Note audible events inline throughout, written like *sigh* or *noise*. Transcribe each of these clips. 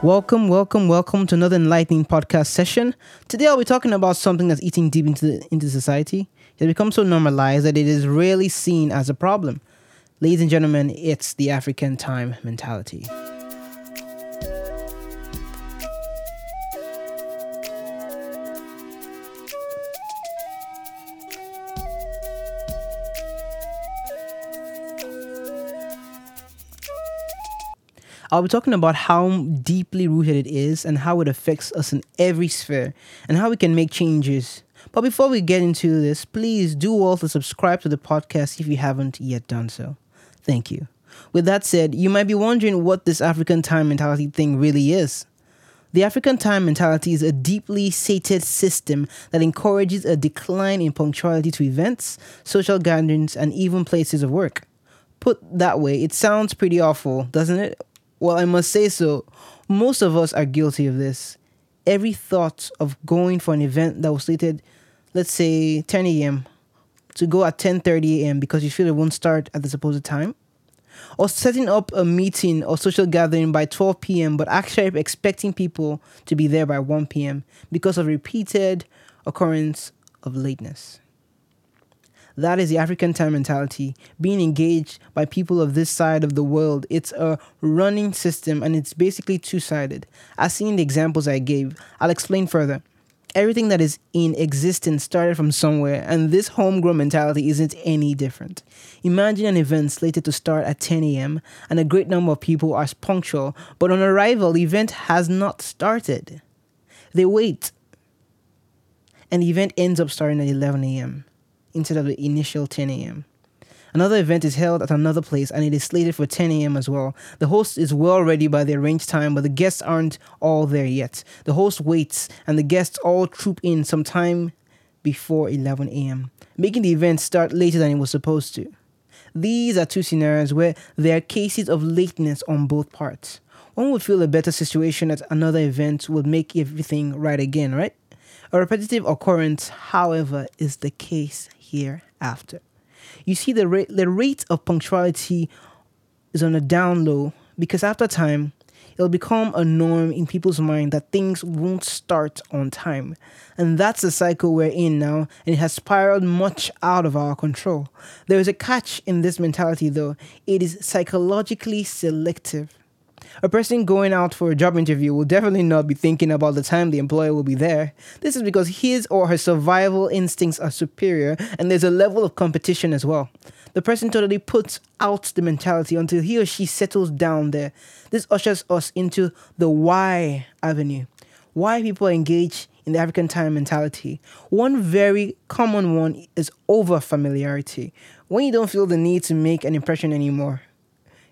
Welcome, welcome, welcome to another enlightening podcast session. Today I'll be talking about something that's eating deep into the, into society. It has become so normalized that it is rarely seen as a problem. Ladies and gentlemen, it's the African time mentality. I'll be talking about how deeply rooted it is and how it affects us in every sphere and how we can make changes. But before we get into this, please do also subscribe to the podcast if you haven't yet done so. Thank you. With that said, you might be wondering what this African time mentality thing really is. The African time mentality is a deeply sated system that encourages a decline in punctuality to events, social gatherings, and even places of work. Put that way, it sounds pretty awful, doesn't it? Well, I must say so. Most of us are guilty of this. Every thought of going for an event that was slated, let's say 10 a.m., to go at 10:30 a.m. because you feel it won't start at the supposed time, or setting up a meeting or social gathering by 12 p.m. but actually expecting people to be there by 1 p.m. because of repeated occurrence of lateness. That is the African time mentality, being engaged by people of this side of the world. It's a running system and it's basically two sided. As seen in the examples I gave, I'll explain further. Everything that is in existence started from somewhere, and this homegrown mentality isn't any different. Imagine an event slated to start at 10 a.m., and a great number of people are punctual, but on arrival, the event has not started. They wait, and the event ends up starting at 11 a.m instead of the initial 10 a.m. Another event is held at another place and it is slated for 10 a.m. as well. The host is well ready by the arranged time, but the guests aren't all there yet. The host waits and the guests all troop in sometime before 11 a.m., making the event start later than it was supposed to. These are two scenarios where there are cases of lateness on both parts. One would feel a better situation at another event would make everything right again, right? A repetitive occurrence, however, is the case hereafter. You see, the rate, the rate of punctuality is on a down low because after time, it'll become a norm in people's mind that things won't start on time. And that's the cycle we're in now, and it has spiraled much out of our control. There is a catch in this mentality, though it is psychologically selective. A person going out for a job interview will definitely not be thinking about the time the employer will be there. This is because his or her survival instincts are superior and there's a level of competition as well. The person totally puts out the mentality until he or she settles down there. This ushers us into the why avenue. Why people engage in the African time mentality. One very common one is over familiarity. When you don't feel the need to make an impression anymore.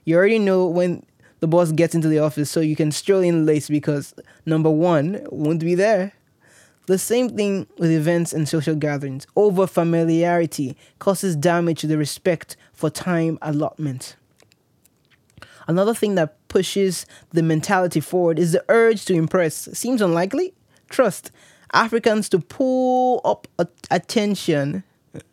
You already know when the boss gets into the office so you can stroll in late because number one won't be there. The same thing with events and social gatherings. Over familiarity causes damage to the respect for time allotment. Another thing that pushes the mentality forward is the urge to impress. Seems unlikely? Trust. Africans to pull up attention. *laughs*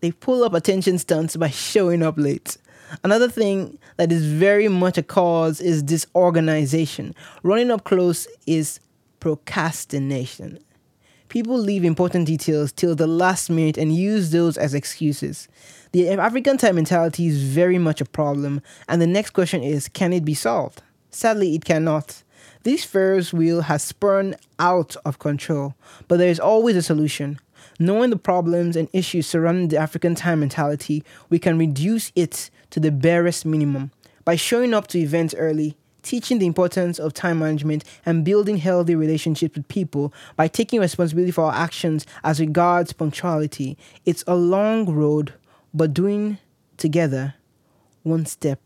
they pull up attention stunts by showing up late. Another thing that is very much a cause is disorganization. Running up close is procrastination. People leave important details till the last minute and use those as excuses. The African time mentality is very much a problem, and the next question is can it be solved? Sadly, it cannot. This Ferris wheel has spun out of control, but there is always a solution. Knowing the problems and issues surrounding the African time mentality, we can reduce it to the barest minimum by showing up to events early, teaching the importance of time management, and building healthy relationships with people by taking responsibility for our actions as regards punctuality. It's a long road, but doing together one step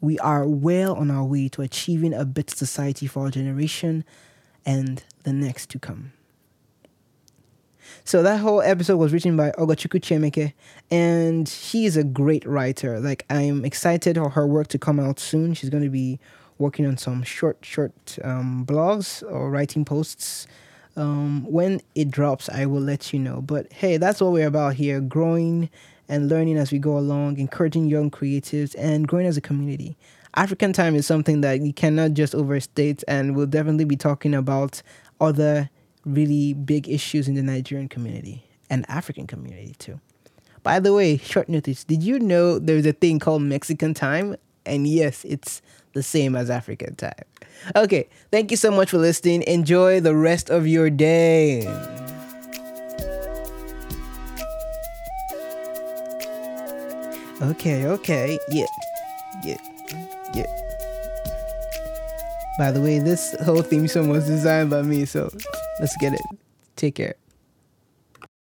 we are well on our way to achieving a better society for our generation and the next to come. So that whole episode was written by Ogochukwu Chiemeke, and she is a great writer. Like I'm excited for her work to come out soon. She's going to be working on some short, short um, blogs or writing posts. Um, when it drops, I will let you know. But hey, that's what we're about here: growing and learning as we go along, encouraging young creatives, and growing as a community. African time is something that you cannot just overstate, and we'll definitely be talking about other really big issues in the Nigerian community and African community too. By the way, short notice, did you know there's a thing called Mexican time? And yes, it's the same as African time. Okay, thank you so much for listening. Enjoy the rest of your day. Okay, okay, yeah, yeah, yeah. By the way, this whole theme song was designed by me, so let's get it. Take care.